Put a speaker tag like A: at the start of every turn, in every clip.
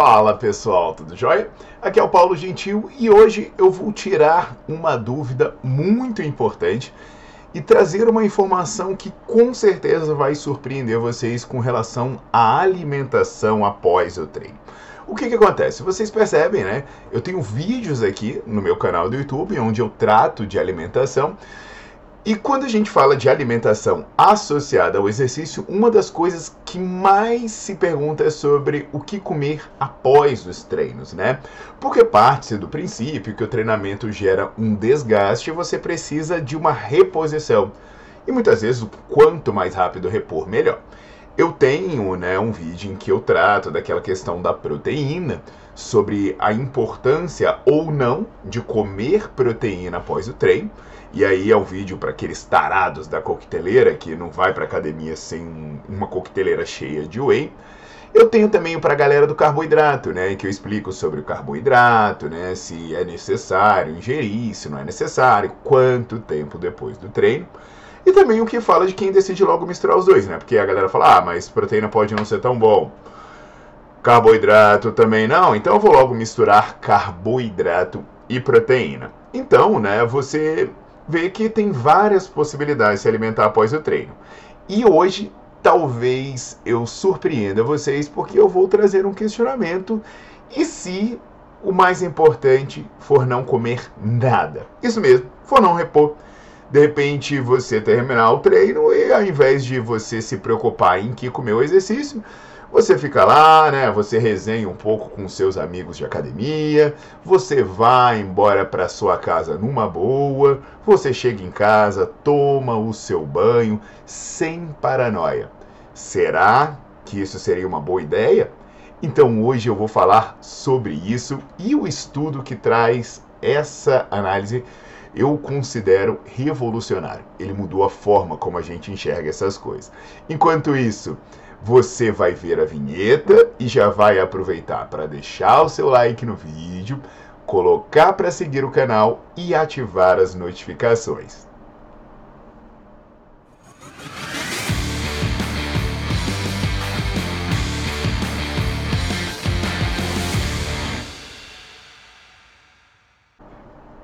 A: Fala pessoal, tudo jóia? Aqui é o Paulo Gentil e hoje eu vou tirar uma dúvida muito importante e trazer uma informação que com certeza vai surpreender vocês com relação à alimentação após o treino. O que, que acontece? Vocês percebem, né? Eu tenho vídeos aqui no meu canal do YouTube onde eu trato de alimentação e quando a gente fala de alimentação associada ao exercício, uma das coisas que mais se pergunta é sobre o que comer após os treinos, né? Porque parte do princípio que o treinamento gera um desgaste e você precisa de uma reposição. E muitas vezes, quanto mais rápido repor, melhor. Eu tenho né, um vídeo em que eu trato daquela questão da proteína, sobre a importância ou não de comer proteína após o treino. E aí é um vídeo para aqueles tarados da coqueteleira que não vai para academia sem uma coqueteleira cheia de whey. Eu tenho também para a galera do carboidrato, né, que eu explico sobre o carboidrato, né, se é necessário ingerir, se não é necessário, quanto tempo depois do treino. E também o que fala de quem decide logo misturar os dois, né? Porque a galera fala: "Ah, mas proteína pode não ser tão bom". Carboidrato também não, então eu vou logo misturar carboidrato e proteína. Então, né, você vê que tem várias possibilidades de se alimentar após o treino. E hoje, talvez eu surpreenda vocês, porque eu vou trazer um questionamento. E se o mais importante for não comer nada? Isso mesmo, for não repor. De repente você terminar o treino e ao invés de você se preocupar em que comer o exercício, você fica lá, né? Você resenha um pouco com seus amigos de academia, você vai embora para sua casa numa boa, você chega em casa, toma o seu banho sem paranoia. Será que isso seria uma boa ideia? Então hoje eu vou falar sobre isso e o estudo que traz essa análise eu considero revolucionário. Ele mudou a forma como a gente enxerga essas coisas. Enquanto isso, você vai ver a vinheta e já vai aproveitar para deixar o seu like no vídeo, colocar para seguir o canal e ativar as notificações.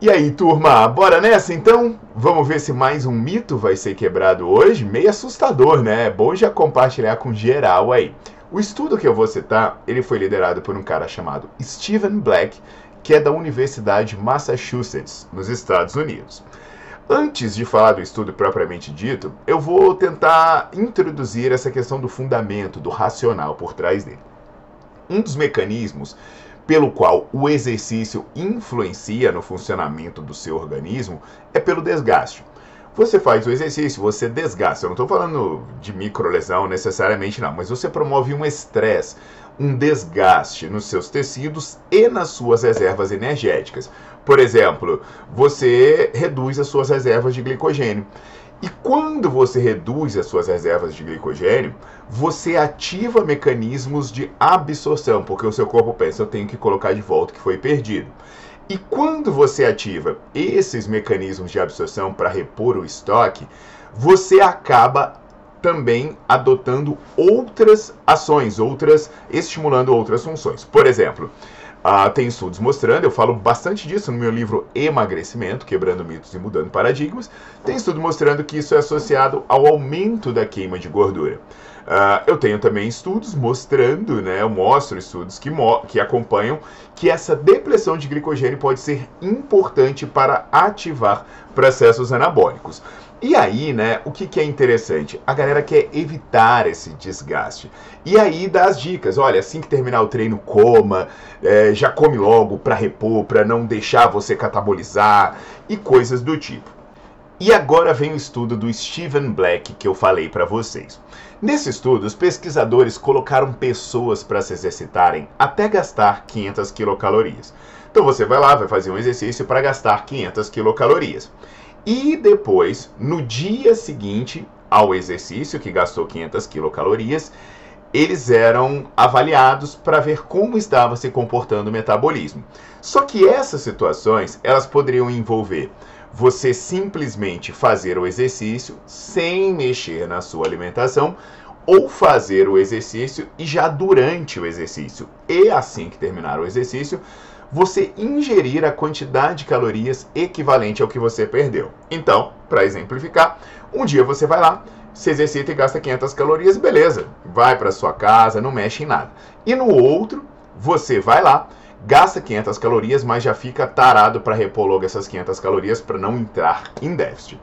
A: E aí, turma, bora nessa então? Vamos ver se mais um mito vai ser quebrado hoje? Meio assustador, né? É bom já compartilhar com geral aí. O estudo que eu vou citar, ele foi liderado por um cara chamado Stephen Black, que é da Universidade Massachusetts, nos Estados Unidos. Antes de falar do estudo propriamente dito, eu vou tentar introduzir essa questão do fundamento, do racional por trás dele. Um dos mecanismos pelo qual o exercício influencia no funcionamento do seu organismo é pelo desgaste. Você faz o exercício, você desgasta. Eu não estou falando de microlesão necessariamente, não, mas você promove um estresse, um desgaste nos seus tecidos e nas suas reservas energéticas. Por exemplo, você reduz as suas reservas de glicogênio. E quando você reduz as suas reservas de glicogênio, você ativa mecanismos de absorção, porque o seu corpo pensa, eu tenho que colocar de volta o que foi perdido. E quando você ativa esses mecanismos de absorção para repor o estoque, você acaba também adotando outras ações, outras estimulando outras funções. Por exemplo, Uh, tem estudos mostrando, eu falo bastante disso no meu livro Emagrecimento, Quebrando Mitos e Mudando Paradigmas. Tem estudo mostrando que isso é associado ao aumento da queima de gordura. Uh, eu tenho também estudos mostrando, né, eu mostro estudos que, mo que acompanham que essa depressão de glicogênio pode ser importante para ativar processos anabólicos. E aí, né, o que, que, é interessante? A galera quer evitar esse desgaste. E aí dá as dicas. Olha, assim que terminar o treino, coma, é, já come logo para repor, para não deixar você catabolizar e coisas do tipo. E agora vem o estudo do Steven Black que eu falei para vocês. Nesse estudo, os pesquisadores colocaram pessoas para se exercitarem até gastar 500 quilocalorias. Então você vai lá, vai fazer um exercício para gastar 500 quilocalorias. E depois, no dia seguinte ao exercício, que gastou 500 quilocalorias, eles eram avaliados para ver como estava se comportando o metabolismo. Só que essas situações, elas poderiam envolver você simplesmente fazer o exercício sem mexer na sua alimentação ou fazer o exercício e já durante o exercício e assim que terminar o exercício, você ingerir a quantidade de calorias equivalente ao que você perdeu. Então, para exemplificar, um dia você vai lá, se exercita e gasta 500 calorias, beleza, vai para sua casa, não mexe em nada. E no outro, você vai lá, gasta 500 calorias, mas já fica tarado para repor logo essas 500 calorias para não entrar em déficit.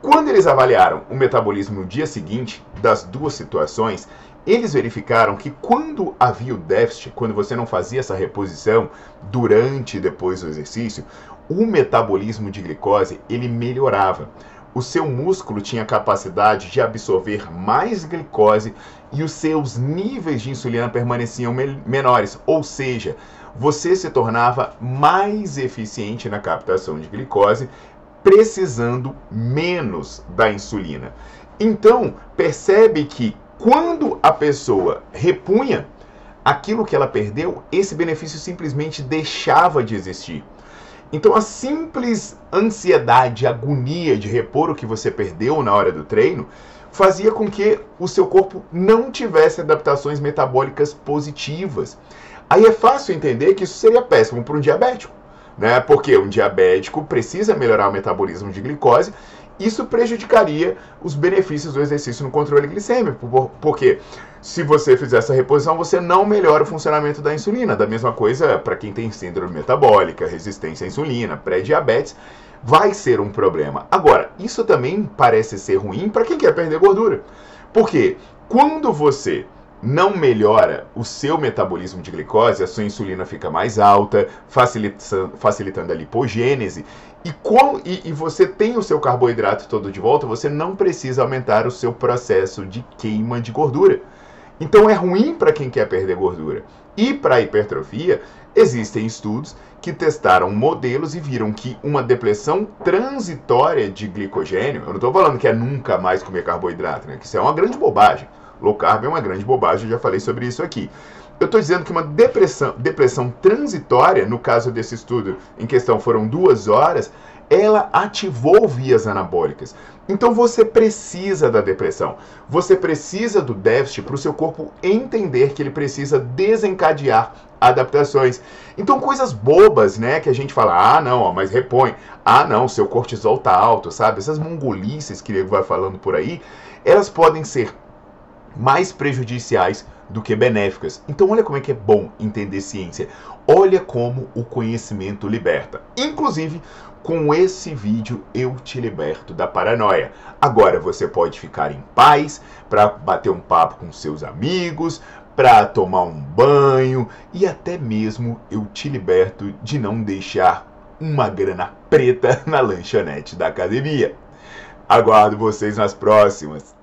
A: Quando eles avaliaram o metabolismo no dia seguinte das duas situações, eles verificaram que quando havia o déficit, quando você não fazia essa reposição durante e depois do exercício, o metabolismo de glicose ele melhorava. O seu músculo tinha capacidade de absorver mais glicose e os seus níveis de insulina permaneciam menores, ou seja, você se tornava mais eficiente na captação de glicose, precisando menos da insulina. Então, percebe que quando a pessoa repunha aquilo que ela perdeu, esse benefício simplesmente deixava de existir. Então a simples ansiedade, agonia de repor o que você perdeu na hora do treino fazia com que o seu corpo não tivesse adaptações metabólicas positivas. Aí é fácil entender que isso seria péssimo para um diabético, né? Porque um diabético precisa melhorar o metabolismo de glicose isso prejudicaria os benefícios do exercício no controle glicêmico, porque se você fizer essa reposição, você não melhora o funcionamento da insulina. Da mesma coisa para quem tem síndrome metabólica, resistência à insulina, pré-diabetes, vai ser um problema. Agora, isso também parece ser ruim para quem quer perder gordura. Porque quando você não melhora o seu metabolismo de glicose, a sua insulina fica mais alta, facilitando, facilitando a lipogênese. E, com, e, e, você tem o seu carboidrato todo de volta, você não precisa aumentar o seu processo de queima de gordura. Então é ruim para quem quer perder gordura. E para hipertrofia, existem estudos que testaram modelos e viram que uma depressão transitória de glicogênio, eu não estou falando que é nunca mais comer carboidrato, né? que isso é uma grande bobagem. Low carb é uma grande bobagem, eu já falei sobre isso aqui. Eu estou dizendo que uma depressão, depressão transitória, no caso desse estudo em questão foram duas horas, ela ativou vias anabólicas. Então você precisa da depressão. Você precisa do déficit para o seu corpo entender que ele precisa desencadear adaptações. Então coisas bobas, né, que a gente fala, ah, não, ó, mas repõe. Ah, não, seu cortisol tá alto, sabe? Essas mongolices que ele vai falando por aí, elas podem ser mais prejudiciais do que benéficas. Então olha como é que é bom entender ciência. Olha como o conhecimento liberta. Inclusive, com esse vídeo eu te liberto da paranoia. Agora você pode ficar em paz para bater um papo com seus amigos, para tomar um banho e até mesmo eu te liberto de não deixar uma grana preta na lanchonete da academia. Aguardo vocês nas próximas.